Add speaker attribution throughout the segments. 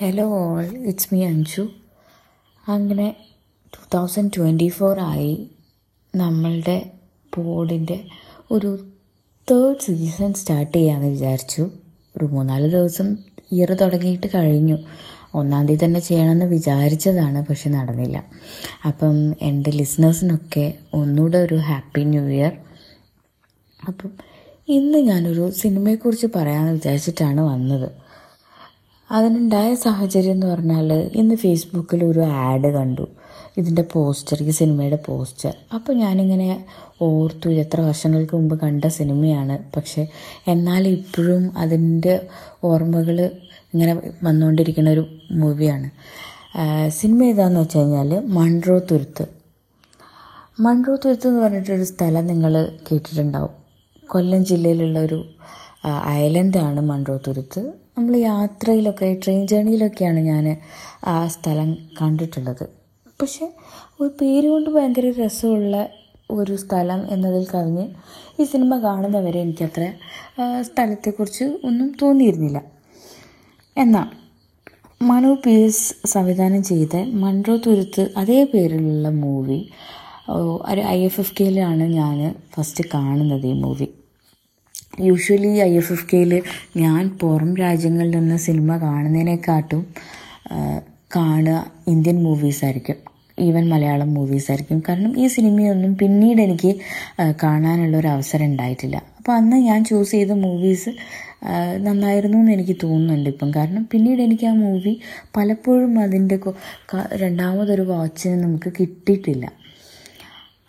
Speaker 1: Hello all it's me Anju അങ്ങനെ two thousand twenty four ആയി നമ്മളുടെ ബോർഡിന്റെ ഒരു തേർഡ് സീസൺ സ്റ്റാർട്ട് ചെയ്യാമെന്ന് വിചാരിച്ചു. ഒരു മൂന്നാൽ ദിവസം ഇയർ തുടങ്ങിയിട്ട് കഴിഞ്ഞു. ഒന്നാം തീയതി തന്നെ ചെയ്യണമെന്ന് വിചാരിച്ചതാണ് പക്ഷെ നടന്നില്ല. അപ്പം എന്റെ ലിസ്ണേഴ്സിനൊക്കെ ഒന്നുകൂടെ ഒരു ഹാപ്പി ന്യൂ ഇയർ അപ്പം ഇന്ന് ഞാനൊരു സിനിമയെക്കുറിച്ച് പറയാമെന്ന് വിചാരിച്ചിട്ടാണ് വന്നത്. അതിനുണ്ടായ സാഹചര്യം എന്ന് പറഞ്ഞാൽ ഇന്ന് ഫേസ്ബുക്കിൽ ഒരു ആഡ് കണ്ടു. ഇതിന്റെ പോസ്റ്റർ ഈ സിനിമയുടെ പോസ്റ്റർ അപ്പോൾ ഞാനിങ്ങനെ ഓർത്തു എത്ര വർഷങ്ങൾക്ക് മുമ്പ് കണ്ട സിനിമയാണ് പക്ഷെ എന്നാൽ ഇപ്പോഴും അതിന്റെ ഓർമ്മകൾ ഇങ്ങനെ വന്നുകൊണ്ടിരിക്കുന്ന ഒരു മൂവിയാണ് സിനിമ ഏതാണെന്ന് വെച്ച് കഴിഞ്ഞാൽ മൺട്രോ തുരുത്ത്. മൺറോ തുരുത്ത് എന്ന് പറഞ്ഞിട്ടൊരു സ്ഥലം നിങ്ങൾ കേട്ടിട്ടുണ്ടാവും. കൊല്ലം ജില്ലയിലുള്ള ഒരു ഐലൻഡാണ് മൺറോ തുരുത്ത്. നമ്മൾ യാത്രയിലൊക്കെ ട്രെയിൻ ജേണിയിലൊക്കെയാണ് ഞാൻ ആ സ്ഥലം കണ്ടിട്ടുള്ളത്. പക്ഷെ ഒരു പേര് കൊണ്ട് ഭയങ്കര രസമുള്ള ഒരു സ്ഥലം എന്നതിൽ കവിഞ്ഞ് ഈ സിനിമ കാണുന്നവരെ എനിക്കത്ര സ്ഥലത്തെക്കുറിച്ച് ഒന്നും തോന്നിയിരുന്നില്ല. എന്നാൽ മനു പി എസ് സംവിധാനം ചെയ്ത മൺട്രോ തുരുത്ത് അതേ പേരിലുള്ള മൂവി ഒരു ഐ എഫ് എഫ് കെയിലാണ് ഞാൻ ഫസ്റ്റ് കാണുന്നത് ഈ movie. Usually I F F കെയിൽ ഞാൻ പുറം രാജ്യങ്ങളിൽ നിന്ന് സിനിമ കാണുന്നതിനെക്കാട്ടും കാണുക ഇന്ത്യൻ മൂവീസായിരിക്കും ഈവൻ മലയാളം മൂവീസായിരിക്കും കാരണം ഈ സിനിമയൊന്നും പിന്നീട് എനിക്ക് കാണാനുള്ള ഒരു അവസരം ഉണ്ടായിട്ടില്ല. അപ്പോൾ അന്ന് ഞാൻ ചൂസ് ചെയ്ത മൂവീസ് നന്നായിരുന്നു എന്ന് എനിക്ക് തോന്നുന്നുണ്ട് ഇപ്പം. കാരണം പിന്നീട് എനിക്ക് ആ മൂവി പലപ്പോഴും അതിന്റെ രണ്ടാമതൊരു വാച്ചിന് നമുക്ക് കിട്ടിയിട്ടില്ല.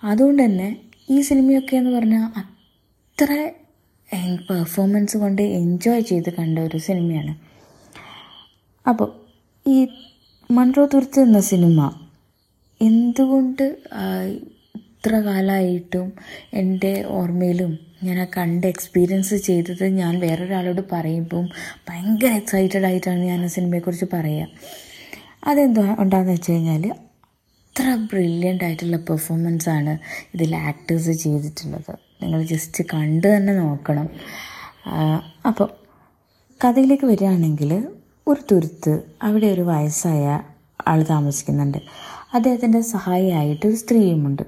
Speaker 1: അതുകൊണ്ട് തന്നെ ഈ സിനിമയൊക്കെ എന്ന് പറഞ്ഞാൽ അത്ര പെർഫോമൻസ് കൊണ്ട് എൻജോയ് ചെയ്ത് കണ്ട ഒരു സിനിമയാണ്. അപ്പോൾ ഈ മൺറോ തുർത്ത് എന്ന സിനിമ എന്തുകൊണ്ട് ഇത്ര കാലമായിട്ടും എന്റെ ഓർമ്മയിലും ഞാൻ ആ കണ്ട് എക്സ്പീരിയൻസ് ചെയ്തത് ഞാൻ വേറൊരാളോട് പറയുമ്പം ഭയങ്കര എക്സൈറ്റഡ് ആയിട്ടാണ് ഞാൻ ആ സിനിമയെക്കുറിച്ച് പറയുക അതെന്തോ ഉണ്ടാകുന്ന വെച്ച് കഴിഞ്ഞാൽ അത്ര ബ്രില്യന്റ് ആയിട്ടുള്ള പെർഫോമൻസാണ് ഇതിൽ ആക്ടേഴ്സ് ചെയ്തിട്ടുള്ളത്. നിങ്ങൾ ജസ്റ്റ് കണ്ടു തന്നെ നോക്കണം. അപ്പോൾ കഥയിലേക്ക് വരികയാണെങ്കിൽ ഒരു തുരുത്ത് അവിടെ ഒരു വയസ്സായ ആൾ താമസിക്കുന്നുണ്ട്. അദ്ദേഹത്തിന്റെ സഹായിയായിട്ട് ഒരു സ്ത്രീയുമുണ്ട്.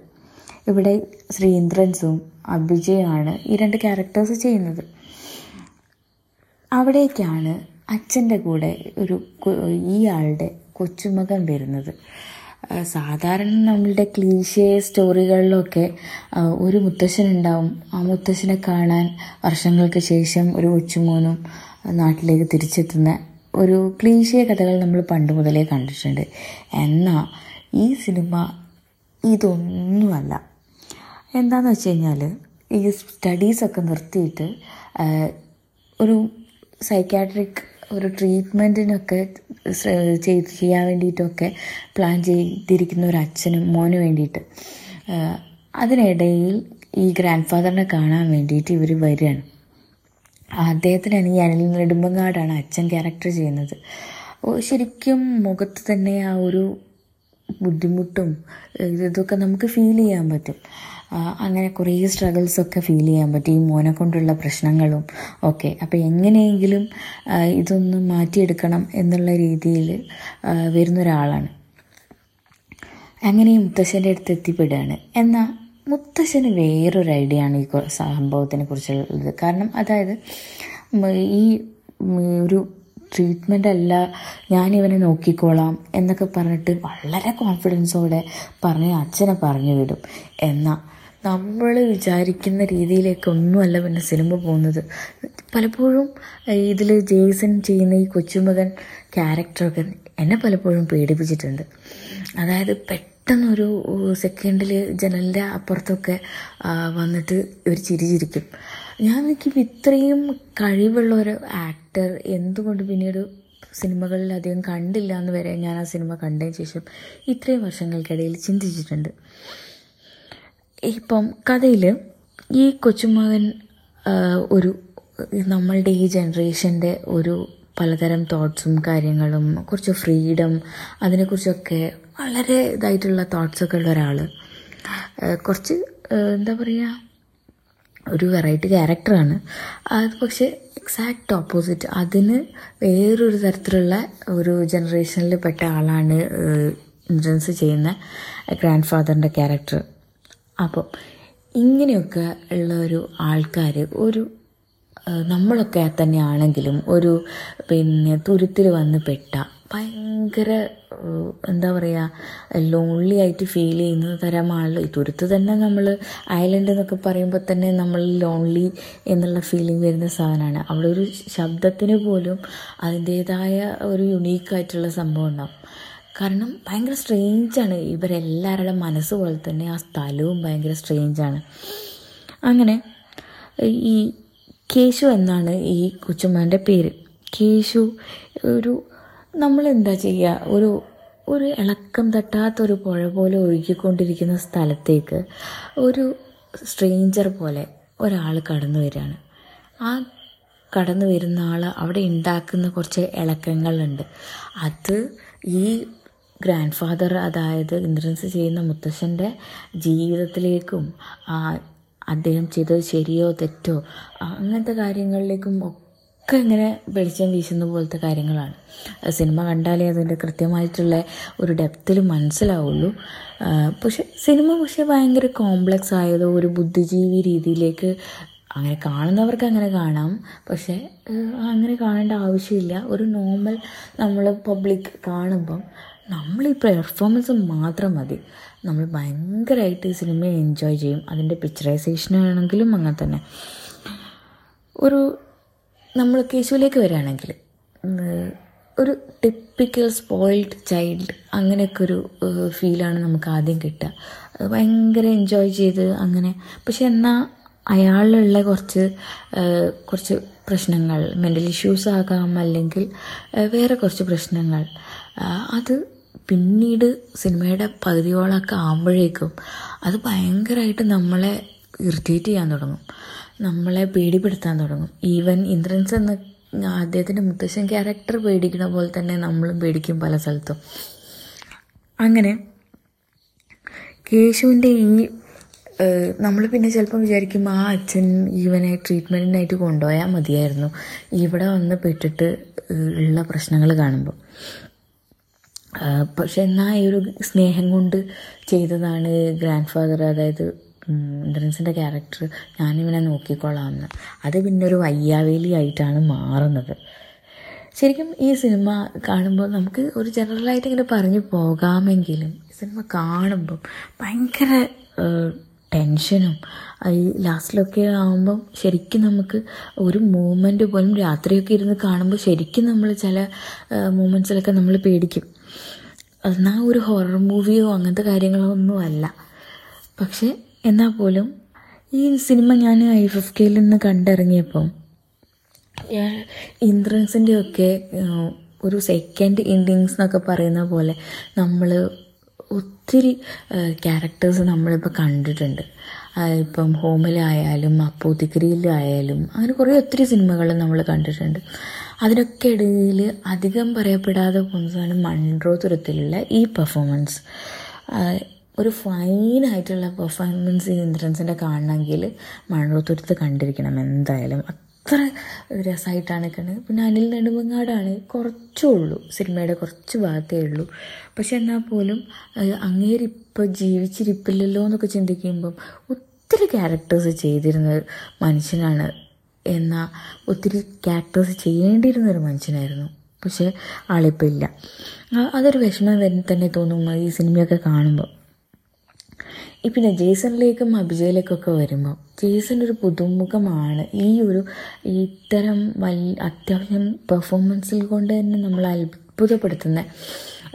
Speaker 1: ഇവിടെ ശ്രീന്ദ്രൻസും അഭിജയുമാണ് ഈ രണ്ട് ക്യാരക്ടേഴ്സ് ചെയ്യുന്നത്. അവിടേക്കാണ് അച്ഛന്റെ കൂടെ ഒരു ഈ ആളുടെ കൊച്ചുമകൻ വരുന്നത്. സാധാരണ നമ്മളുടെ ക്ലീശേ സ്റ്റോറികളിലൊക്കെ ഒരു മുത്തശ്ശനുണ്ടാവും. ആ മുത്തശ്ശനെ കാണാൻ വർഷങ്ങൾക്ക് ശേഷം ഒരു കൊച്ചുമോനും നാട്ടിലേക്ക് തിരിച്ചെത്തുന്ന ഒരു ക്ലീശേ കഥകൾ നമ്മൾ പണ്ട് മുതലേ കണ്ടിട്ടുണ്ട്. എന്നാൽ ഈ സിനിമ ഇതൊന്നുമല്ല. എന്താണെന്ന് വെച്ച് കഴിഞ്ഞാൽ ഈ സ്റ്റഡീസൊക്കെ നിർത്തിയിട്ട് ഒരു സൈക്കാട്രിക് ഒരു ട്രീറ്റ്മെന്റിനൊക്കെ ചെയ്ത് ചെയ്യാൻ വേണ്ടിയിട്ടൊക്കെ പ്ലാൻ ചെയ്തിരിക്കുന്ന ഒരു അച്ഛനും മോനും വേണ്ടിയിട്ട്. അതിനിടയിൽ ഈ ഗ്രാൻഡ് ഫാദറിനെ കാണാൻ വേണ്ടിയിട്ട് ഇവർ വരികയാണ്. അദ്ദേഹത്തിനാണ് ഈ അനിൽ നെടുമ്പങ്ങാടാണ് അച്ഛൻ ക്യാരക്ടർ ചെയ്യുന്നത്. ശരിക്കും മുഖത്ത് തന്നെ ആ ഒരു ബുദ്ധിമുട്ടും ഇതൊക്കെ നമുക്ക് ഫീൽ ചെയ്യാൻ പറ്റും. അങ്ങനെ കുറേ സ്ട്രഗിൾസൊക്കെ ഫീൽ ചെയ്യാൻ പറ്റും. ഈ മോനെ കൊണ്ടുള്ള പ്രശ്നങ്ങളും ഒക്കെ. അപ്പോൾ എങ്ങനെയെങ്കിലും ഇതൊന്ന് മാറ്റിയെടുക്കണം എന്നുള്ള രീതിയിൽ വരുന്ന ഒരാളാണ് അങ്ങനെ മുത്തശ്ശന്റെ അടുത്ത് എത്തിപ്പെടുകയാണ്. എന്നാൽ മുത്തശ്ശന് വേറൊരു ഐഡിയ ആണ് ഈ സംഭവത്തിനെ കുറിച്ചുള്ളത്. കാരണം അതായത് ഈ ഒരു ട്രീറ്റ്മെന്റ് അല്ല ഞാൻ ഇവനെ നോക്കിക്കോളാം എന്നൊക്കെ പറഞ്ഞിട്ട് വളരെ കോൺഫിഡൻസോടെ പറഞ്ഞ് അച്ഛനെ പറഞ്ഞു വിടും. എന്നാൽ നമ്മൾ വിചാരിക്കുന്ന രീതിയിലേക്കൊന്നുമല്ല പിന്നെ സിനിമ പോകുന്നത്. പലപ്പോഴും ഇതിൽ ജേസൺ ചെയ്യുന്ന ഈ കൊച്ചുമകൻ ക്യാരക്ടറൊക്കെ എന്നെ പലപ്പോഴും പേടിപ്പിച്ചിട്ടുണ്ട്. അതായത് പെട്ടെന്നൊരു സെക്കൻഡിൽ ജനലിന്റെ അപ്പുറത്തൊക്കെ വന്നിട്ട് ഒരു ചിരി ചിരിക്കും ഞാൻ നോക്കിയപ്പോൾ ഇത്രയും കഴിവുള്ള ഒരു ആക്ടർ എന്തുകൊണ്ട് പിന്നീട് സിനിമകളിൽ അധികം കണ്ടില്ല എന്ന് വരെ ഞാൻ ആ സിനിമ കണ്ടതിന് ശേഷം ഇത്രയും വർഷങ്ങൾക്കിടയിൽ ചിന്തിച്ചിട്ടുണ്ട്. ഇപ്പം കഥയിൽ ഈ കൊച്ചുമകൻ ഒരു നമ്മളുടെ ഈ ജനറേഷന്റെ ഒരു പലതരം തോട്ട്സും കാര്യങ്ങളും കുറച്ച് ഫ്രീഡം അതിനെക്കുറിച്ചൊക്കെ വളരെ ഇതായിട്ടുള്ള തോട്ട്സൊക്കെ ഉള്ള ഒരാൾ കുറച്ച് എന്താ പറയുക ഒരു വെറൈറ്റി ക്യാരക്ടറാണ്. അത് പക്ഷേ എക്സാക്റ്റ് ഓപ്പോസിറ്റ് അതിന് വേറൊരു തരത്തിലുള്ള ഒരു ജനറേഷനിൽ പെട്ട ആളാണ് ഇൻഷുറൻസ് ചെയ്യുന്ന ഗ്രാൻഡ് ഫാദറിന്റെ ക്യാരക്ടർ. അപ്പം ഇങ്ങനെയൊക്കെ ഉള്ള ഒരു ആൾക്കാർ ഒരു നമ്മളൊക്കെ തന്നെയാണെങ്കിലും ഒരു പിന്നെ തുരുത്തിൽ വന്ന് പെട്ട ഭയങ്കര എന്താ പറയുക ലോൺലി ആയിട്ട് ഫീൽ ചെയ്യുന്ന തരമാണല്ലോ ഈ തുരുത്ത് തന്നെ നമ്മൾ ഐലൻഡ് എന്നൊക്കെ പറയുമ്പോൾ തന്നെ നമ്മൾ ലോൺലി എന്നുള്ള ഫീലിംഗ് വരുന്ന സാധനമാണ്. അവിടെ ഒരു ശബ്ദത്തിന് പോലും അതിന്റേതായ ഒരു യുണീക്കായിട്ടുള്ള സംഭവം ഉണ്ടാവും. കാരണം ഭയങ്കര സ്ട്രേഞ്ചാണ് ഇവരെല്ലാവരുടെ മനസ്സ് പോലെ തന്നെ ആ സ്ഥലവും ഭയങ്കര സ്ട്രേഞ്ചാണ് അങ്ങനെ ഈ കേശു എന്നാണ് ഈ കൊച്ചുമാന്റെ പേര്. കേശു ഒരു നമ്മളെന്താ ചെയ്യുക ഒരു ഒരു ഇളക്കം തട്ടാത്തൊരു പുഴ പോലെ ഒഴുകിക്കൊണ്ടിരിക്കുന്ന സ്ഥലത്തേക്ക് ഒരു സ്ട്രേഞ്ചർ പോലെ ഒരാൾ കടന്നു വരികയാണ്. ആ കടന്നു വരുന്ന ആൾ അവിടെ ഉണ്ടാക്കുന്ന കുറച്ച് ഇളക്കങ്ങളുണ്ട്. അത് ഈ ഗ്രാൻഡ് ഫാദർ അതായത് ഇന്ദ്രൻസ് ചെയ്യുന്ന മുത്തശ്ശന്റെ ജീവിതത്തിലേക്കും അദ്ദേഹം ചെയ്തത് ശരിയോ തെറ്റോ അങ്ങനത്തെ കാര്യങ്ങളിലേക്കും ഒക്കെ ഇങ്ങനെ വെളിച്ചം വീശുന്ന പോലത്തെ കാര്യങ്ങളാണ്. സിനിമ കണ്ടാലേ അതിന്റെ കൃത്യമായിട്ടുള്ള ഒരു ഡെപ്തിൽ മനസ്സിലാവുള്ളൂ. പക്ഷെ സിനിമ പക്ഷെ ഭയങ്കര കോംപ്ലക്സ് ആയതോ ഒരു ബുദ്ധിജീവി രീതിയിലേക്ക് അങ്ങനെ കാണുന്നവർക്ക് അങ്ങനെ കാണാം. പക്ഷേ അങ്ങനെ കാണേണ്ട ആവശ്യമില്ല. ഒരു നോർമൽ നമ്മൾ പബ്ലിക് കാണുമ്പം നമ്മൾ ഈ പെർഫോമൻസ് മാത്രം മതി. നമ്മൾ ഭയങ്കരമായിട്ട് ഈ സിനിമയെ എൻജോയ് ചെയ്യും. അതിന്റെ പിക്ചറൈസേഷൻ ആണെങ്കിലും അങ്ങനെ തന്നെ. ഒരു നമ്മൾ കേശുവിലേക്ക് വരികയാണെങ്കിൽ ഒരു ടിപ്പിക്കൽ സ്പോയിൽഡ് ചൈൽഡ് അങ്ങനെയൊക്കെ ഒരു ഫീലാണ് നമുക്ക് ആദ്യം കിട്ടുക. അത് ഭയങ്കര എൻജോയ് ചെയ്ത് അങ്ങനെ. പക്ഷെ എന്നാൽ അയാളിലുള്ള കുറച്ച് കുറച്ച് പ്രശ്നങ്ങൾ മെന്റൽ ഇഷ്യൂസ് ആകാം അല്ലെങ്കിൽ വേറെ കുറച്ച് പ്രശ്നങ്ങൾ അത് പിന്നീട് സിനിമയുടെ പകുതിയോളൊക്കെ ആകുമ്പോഴേക്കും അത് ഭയങ്കരമായിട്ട് നമ്മളെ ഇറിറ്റേറ്റ് ചെയ്യാൻ തുടങ്ങും. നമ്മളെ പേടിപ്പെടുത്താൻ തുടങ്ങും. ഈവൻ ഇന്ദ്രൻസ് എന്ന അദ്ദേഹത്തിന്റെ മുത്തശ്ശൻ ക്യാരക്ടർ പേടിക്കുന്ന പോലെ തന്നെ നമ്മളും പേടിക്കും പല സ്ഥലത്തും. അങ്ങനെ കേശുവിന്റെ ഈ നമ്മൾ പിന്നെ ചിലപ്പോൾ വിചാരിക്കും ആ അച്ഛൻ ഈവനെ ട്രീറ്റ്മെന്റിനായിട്ട് കൊണ്ടുപോയാൽ മതിയായിരുന്നു. ഇവിടെ വന്ന് പെട്ടിട്ട് ഉള്ള പ്രശ്നങ്ങൾ കാണുമ്പോൾ പക്ഷെ എന്നാൽ ഈ ഒരു സ്നേഹം കൊണ്ട് ചെയ്തതാണ് ഗ്രാൻഡ് ഫാദർ അതായത് ഇന്ദ്രൻസിന്റെ ക്യാരക്ടർ ഞാനിവനെ നോക്കിക്കൊള്ളാമെന്ന്. അത് പിന്നെ ഒരു വയ്യാവേലി ആയിട്ടാണ് മാറുന്നത്. ശരിക്കും ഈ സിനിമ കാണുമ്പോൾ നമുക്ക് ഒരു ജനറലായിട്ട് ഇങ്ങനെ പറഞ്ഞു പോകാമെങ്കിലും ഈ സിനിമ കാണുമ്പം ഭയങ്കര ടെൻഷനും ഈ ലാസ്റ്റിലൊക്കെ ആകുമ്പം ശരിക്കും നമുക്ക് ഒരു മൂമെന്റ് പോലും രാത്രിയൊക്കെ ഇരുന്ന് കാണുമ്പോൾ ശരിക്കും നമ്മൾ ചില മൂമെന്റ്സിലൊക്കെ നമ്മൾ പേടിക്കും. എന്നാൽ ഒരു ഹൊറർ മൂവിയോ അങ്ങനത്തെ കാര്യങ്ങളോ ഒന്നും അല്ല. പക്ഷെ എന്നാൽ പോലും ഈ സിനിമ ഞാൻ ഐ എഫ് കെയിൽ നിന്ന് കണ്ടിറങ്ങിയപ്പം ഇന്ദ്രൻസിന്റെ ഒക്കെ ഒരു സെക്കൻഡ് ഇൻഡിങ്സ് എന്നൊക്കെ പറയുന്ന പോലെ നമ്മൾ ഒത്തിരി ക്യാരക്ടേഴ്സ് നമ്മളിപ്പോൾ കണ്ടിട്ടുണ്ട്. ഇപ്പം ഹോമിലായാലും അപ്പോത്തിക്കരിയിലായാലും അങ്ങനെ കുറേ ഒത്തിരി സിനിമകൾ നമ്മൾ കണ്ടിട്ടുണ്ട്. അതിനൊക്കെ ഇടയിൽ അധികം പറയപ്പെടാതെ പോകുന്നതാണ് മൺട്രോ തുരത്തിലുള്ള ഈ പെർഫോമൻസ് ഒരു ഫൈനായിട്ടുള്ള പെർഫോമൻസ് ഈ ഇന്ദ്രൻസിന്റെ കാണണമെങ്കിൽ മൺട്രോ തുരത്ത് കണ്ടിരിക്കണം എന്തായാലും. അത്ര രസമായിട്ടാണ് കണ് പിന്നെ അനിൽ നെടുമങ്ങാടാണ് കുറച്ചേ ഉള്ളൂ സിനിമയുടെ കുറച്ച് ഭാഗത്തേ ഉള്ളൂ. പക്ഷെ എന്നാൽ പോലും അങ്ങേരിപ്പോൾ ജീവിച്ചിരിപ്പില്ലല്ലോ എന്നൊക്കെ ചിന്തിക്കുമ്പം ഒത്തിരി ക്യാരക്ടേഴ്സ് ചെയ്തിരുന്ന മനുഷ്യനാണ് എന്നാൽ ഒത്തിരി ക്യാരക്ടേഴ്സ് ചെയ്യേണ്ടിയിരുന്ന ഒരു മനുഷ്യനായിരുന്നു. പക്ഷേ ആളിപ്പോൾ ഇല്ല. അതൊരു വിഷമം തന്നെ തോന്നും ഈ സിനിമയൊക്കെ കാണുമ്പോൾ പിന്നെ ജേസണിലേക്കും അഭിജയിലേക്കൊക്കെ വരുമ്പോൾ ജേസൺ ഒരു പുതുമുഖമാണ്. ഈ ഒരു ഇത്തരം വൽ അത്യാവശ്യം പെർഫോമൻസിൽ കൊണ്ട് തന്നെ നമ്മൾ അത്ഭുതപ്പെടുത്തുന്ന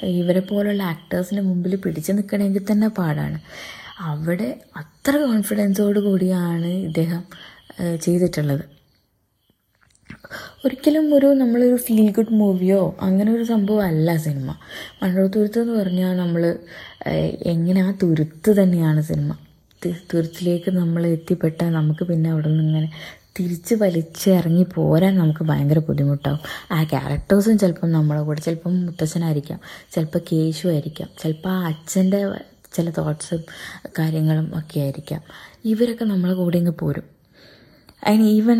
Speaker 1: ഇവരെ പോലുള്ള ആക്ടേഴ്സിന് മുമ്പിൽ പിടിച്ചു നിൽക്കണമെങ്കിൽ തന്നെ പാടാണ്. അവിടെ അത്ര കോൺഫിഡൻസോട് കൂടിയാണ് ഇദ്ദേഹം ചെയ്തിട്ടുള്ളത്. ഒരിക്കലും ഒരു നമ്മളൊരു ഫീൽ ഗുഡ് മൂവിയോ അങ്ങനെ ഒരു സംഭവം അല്ല സിനിമ മണ്ണൂർ തുരുത്ത് എന്ന് പറഞ്ഞാൽ നമ്മൾ എങ്ങനെ ആ തുരുത്ത് തന്നെയാണ് സിനിമ തുരുത്തിലേക്ക് നമ്മൾ എത്തിപ്പെട്ടാൽ നമുക്ക് പിന്നെ അവിടെ നിന്ന് ഇങ്ങനെ തിരിച്ച് വലിച്ചിറങ്ങി പോരാൻ നമുക്ക് ഭയങ്കര ബുദ്ധിമുട്ടാവും. ആ ക്യാരക്ടേഴ്സും ചിലപ്പം നമ്മളെ കൂടെ ചിലപ്പം മുത്തച്ഛനായിരിക്കാം ചിലപ്പോൾ കേശു ആയിരിക്കാം ചിലപ്പോൾ ആ അച്ഛന്റെ ചില തോട്ട്സും കാര്യങ്ങളും ഒക്കെ ആയിരിക്കാം. ഇവരൊക്കെ നമ്മളെ കൂടെ ഇങ്ങ് പോരും. അതിന് ഈവൻ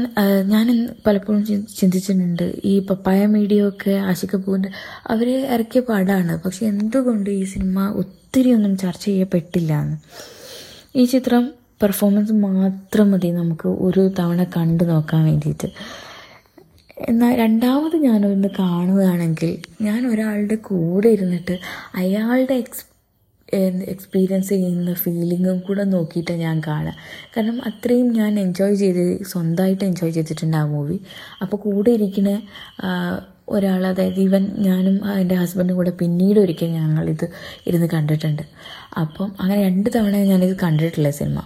Speaker 1: ഞാൻ പലപ്പോഴും ചിന്തിച്ചിട്ടുണ്ട്. ഈ പപ്പായ മീഡിയ ഒക്കെ ആഷിഖ് കപൂറിന്റെ അവർ ഇറക്കിയ പാടാണ്. പക്ഷെ എന്തുകൊണ്ട് ഈ സിനിമ ഒത്തിരി ഒന്നും ചർച്ച ചെയ്യപ്പെട്ടില്ല എന്ന് ഈ ചിത്രം പെർഫോമൻസ് മാത്രം മതി നമുക്ക് ഒരു തവണ കണ്ടു നോക്കാൻ വേണ്ടിയിട്ട്. എന്നാൽ രണ്ടാമത് ഞാനൊന്ന് കാണുകയാണെങ്കിൽ ഞാൻ ഒരാളുടെ കൂടെ ഇരുന്നിട്ട് അയാളുടെ എക്സ് എക്സ്പീരിയൻസ് ചെയ്യുന്ന ഫീലിങ്ങും കൂടെ നോക്കിയിട്ട് ഞാൻ കാണുക കാരണം അത്രയും ഞാൻ എൻജോയ് ചെയ്ത് സ്വന്തമായിട്ട് എൻജോയ് ചെയ്തിട്ടുണ്ട് ആ മൂവി അപ്പോൾ കൂടെ ഇരിക്കുന്ന ഒരാൾ അതായത് ഈവൻ ഞാനും എന്റെ ഹസ്ബൻഡും കൂടെ പിന്നീട് ഒരിക്കൽ ഞങ്ങളിത് ഇരുന്ന് കണ്ടിട്ടുണ്ട്. അപ്പം അങ്ങനെ രണ്ട് തവണ ഞാനിത് കണ്ടിട്ടില്ല സിനിമ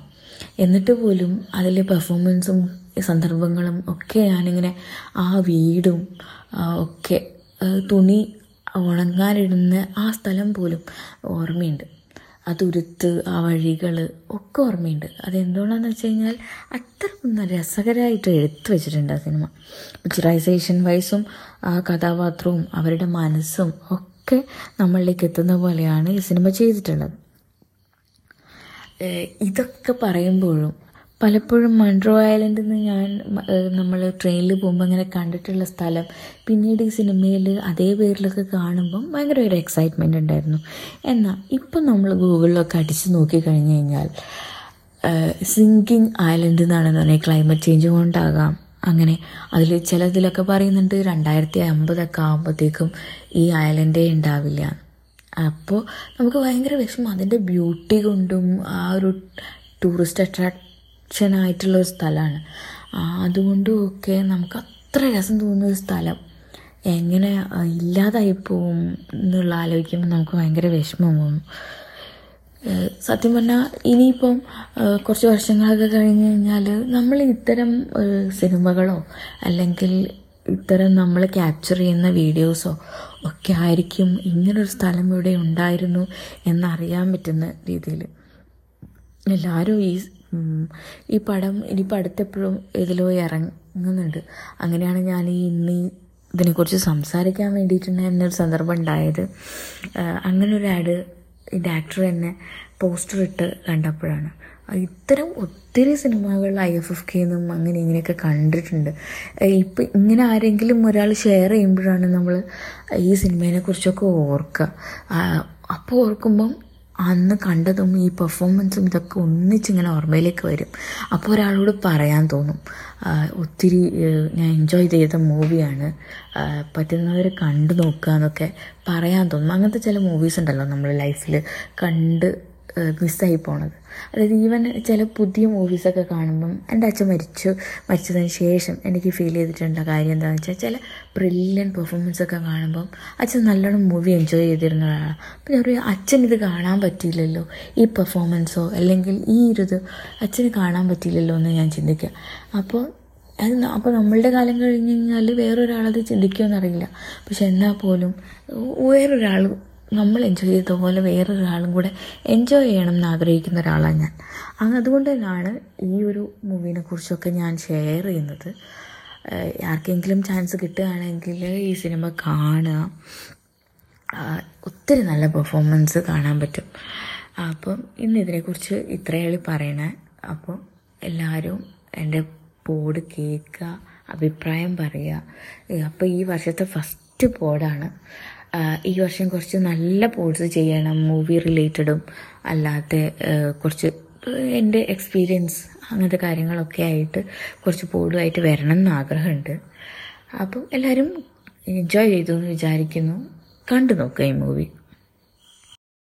Speaker 1: എന്നിട്ട് പോലും അതിലെ പെർഫോമൻസും സന്ദർഭങ്ങളും ഒക്കെ ഞാനിങ്ങനെ ആ വീടും ഒക്കെ തുണി ഉണങ്ങാനിടുന്ന ആ സ്ഥലം പോലും ഓർമ്മയുണ്ട്. ആ തുരുത്ത് ആ വഴികൾ ഒക്കെ ഓർമ്മയുണ്ട്. അതെന്തുകൊണ്ടാണെന്ന് വെച്ച് കഴിഞ്ഞാൽ അത്ര രസകരമായിട്ട് എടുത്തു വെച്ചിട്ടുണ്ട് ആ സിനിമ. പിക്ചറൈസേഷൻ വൈസും ആ കഥാപാത്രവും അവരുടെ മനസ്സും ഒക്കെ നമ്മളിലേക്ക് എത്തുന്ന പോലെയാണ് ഈ സിനിമ ചെയ്തിട്ടുള്ളത്. ഇതൊക്കെ പറയുമ്പോഴും പലപ്പോഴും മൺട്രോ ഐലൻഡിൽ നിന്ന് ഞാൻ നമ്മൾ ട്രെയിനിൽ പോകുമ്പോൾ അങ്ങനെ കണ്ടിട്ടുള്ള സ്ഥലം. പിന്നീട് ഈ സിനിമയിൽ അതേ പേരിലൊക്കെ കാണുമ്പം ഭയങ്കര ഒരു എക്സൈറ്റ്മെന്റ് ഉണ്ടായിരുന്നു. എന്നാൽ ഇപ്പം നമ്മൾ ഗൂഗിളിലൊക്കെ അടിച്ച് നോക്കി കഴിഞ്ഞ് കഴിഞ്ഞാൽ സിങ്കിങ് ഐലൻഡ് എന്നാണെന്ന് പറഞ്ഞാൽ ക്ലൈമറ്റ് ചേഞ്ച് കൊണ്ടാകാം. അങ്ങനെ അതിൽ ചിലതിലൊക്കെ പറയുന്നുണ്ട് രണ്ടായിരത്തി അമ്പതൊക്കെ ആകുമ്പോഴത്തേക്കും ഈ ഐലൻഡേ ഉണ്ടാവില്ല. അപ്പോൾ നമുക്ക് ഭയങ്കര വിഷമം. അതിന്റെ ബ്യൂട്ടി കൊണ്ടും ആ ഒരു ടൂറിസ്റ്റ് അട്രാക്ഷൻ ആയിട്ടുള്ള ഒരു സ്ഥലമാണ്. അതുകൊണ്ടും ഒക്കെ നമുക്ക് അത്ര രസം തോന്നുന്ന ഒരു സ്ഥലം. എങ്ങനെ ഇല്ലാതായി പോവും എന്നുള്ള ആലോചിക്കുമ്പോൾ നമുക്ക് ഭയങ്കര വിഷമം ഏഹ് സത്യം പറഞ്ഞാൽ ഇനിയിപ്പം കുറച്ച് വർഷങ്ങളൊക്കെ കഴിഞ്ഞ് കഴിഞ്ഞാൽ നമ്മൾ ഇത്തരം സിനിമകളോ അല്ലെങ്കിൽ ഇത്തരം നമ്മൾ ക്യാപ്ചർ ചെയ്യുന്ന വീഡിയോസോ ഒക്കെ ആയിരിക്കും ഇങ്ങനൊരു സ്ഥലം ഇവിടെ ഉണ്ടായിരുന്നു എന്നറിയാൻ പറ്റുന്ന രീതിയിൽ എല്ലാവരും ഈ ഈ പടം ഇനിയിപ്പോൾ അടുത്തെപ്പോഴും ഇതിലോ ഇറങ്ങുന്നുണ്ട്. അങ്ങനെയാണ് ഞാൻ ഈ ഇന്ന് ഇതിനെക്കുറിച്ച് സംസാരിക്കാൻ വേണ്ടിയിട്ടുണ്ട് എന്നൊരു സന്ദർഭം ഉണ്ടായത്. അങ്ങനൊരു ആഡ് ഈ ആക്ടർ തന്നെ പോസ്റ്റർ ഇട്ട് കണ്ടപ്പോഴാണ്. ഇത്തരം ഒത്തിരി സിനിമകൾ ഐ എഫ് എഫ് കെ എന്നും അങ്ങനെ ഇങ്ങനെയൊക്കെ കണ്ടിട്ടുണ്ട്. ഇപ്പം ഇങ്ങനെ ആരെങ്കിലും ഒരാൾ ഷെയർ ചെയ്യുമ്പോഴാണ് നമ്മൾ ഈ സിനിമയെ കുറിച്ചൊക്കെ ഓർക്കുക അപ്പോൾ ഓർക്കുമ്പം അന്ന് കണ്ടതും ഈ പെർഫോമൻസും ഇതൊക്കെ ഒന്നിച്ചിങ്ങനെ ഓർമ്മയിലേക്ക് വരും. അപ്പോൾ ഒരാളോട് പറയാൻ തോന്നും ഒത്തിരി ഞാൻ എൻജോയ് ചെയ്ത മൂവിയാണ് പറ്റുന്നവർ കണ്ടു നോക്കുക എന്നൊക്കെ പറയാൻ തോന്നും. അങ്ങനത്തെ ചില മൂവീസ് ഉണ്ടല്ലോ നമ്മൾ ലൈഫിൽ കണ്ട് മിസ്സായി പോണത്. അതായത് ഈവൻ ചില പുതിയ മൂവീസൊക്കെ കാണുമ്പം എന്റെ അച്ഛൻ മരിച്ചു മരിച്ചതിന് ശേഷം എനിക്ക് ഫീൽ ചെയ്തിട്ടുള്ള കാര്യം എന്താണെന്ന് വെച്ചാൽ ചില ബ്രില്യൻ പെർഫോമൻസ് ഒക്കെ കാണുമ്പം അച്ഛൻ നല്ലോണം മൂവി എൻജോയ് ചെയ്തിരുന്ന ഒരാളാണ് അപ്പം ഞാൻ പറയും അച്ഛൻ ഇത് കാണാൻ പറ്റിയില്ലല്ലോ ഈ പെർഫോമൻസോ അല്ലെങ്കിൽ ഈ ഒരു ഇത് അച്ഛന് കാണാൻ പറ്റിയില്ലല്ലോ എന്ന് ഞാൻ ചിന്തിക്കുക. അപ്പോൾ അത് അപ്പോൾ നമ്മളുടെ കാലം കഴിഞ്ഞ് കഴിഞ്ഞാൽ വേറൊരാളത് ചിന്തിക്കുമെന്നറിയില്ല പക്ഷെ എന്നാൽ പോലും വേറൊരാൾ നമ്മൾ എൻജോയ് ചെയ്ത പോലെ വേറൊരാളും കൂടെ എൻജോയ് ചെയ്യണം എന്ന് ആഗ്രഹിക്കുന്ന ഒരാളാണ് ഞാൻ. അങ്ങ് അതുകൊണ്ട് തന്നെയാണ് ഈ ഒരു മൂവിനെ കുറിച്ചൊക്കെ ഞാൻ ഷെയർ ചെയ്യുന്നത്. ആർക്കെങ്കിലും ചാൻസ് കിട്ടുകയാണെങ്കിൽ ഈ സിനിമ കാണുക. ഒത്തിരി നല്ല പെർഫോമൻസ് കാണാൻ പറ്റും. അപ്പം ഇന്ന് ഇതിനെക്കുറിച്ച് ഇത്രയേളി പറയണേ. അപ്പോൾ എല്ലാവരും എന്റെ പോഡ് കേൾക്കുക അഭിപ്രായം പറയുക. അപ്പോൾ ഈ വർഷത്തെ ഫസ്റ്റ് പോഡാണ്. ഈ വർഷം കുറച്ച് നല്ല പോൾസ് ചെയ്യണം മൂവി റിലേറ്റഡും അല്ലാത്ത കുറച്ച് എന്റെ എക്സ്പീരിയൻസ് അങ്ങനത്തെ കാര്യങ്ങളൊക്കെ ആയിട്ട് കുറച്ച് പോളുമായിട്ട് വരണം എന്ന് ആഗ്രഹമുണ്ട്. അപ്പം എല്ലാവരും എൻജോയ് ചെയ്തു എന്ന് വിചാരിക്കുന്നു. കണ്ടു നോക്കുക ഈ മൂവി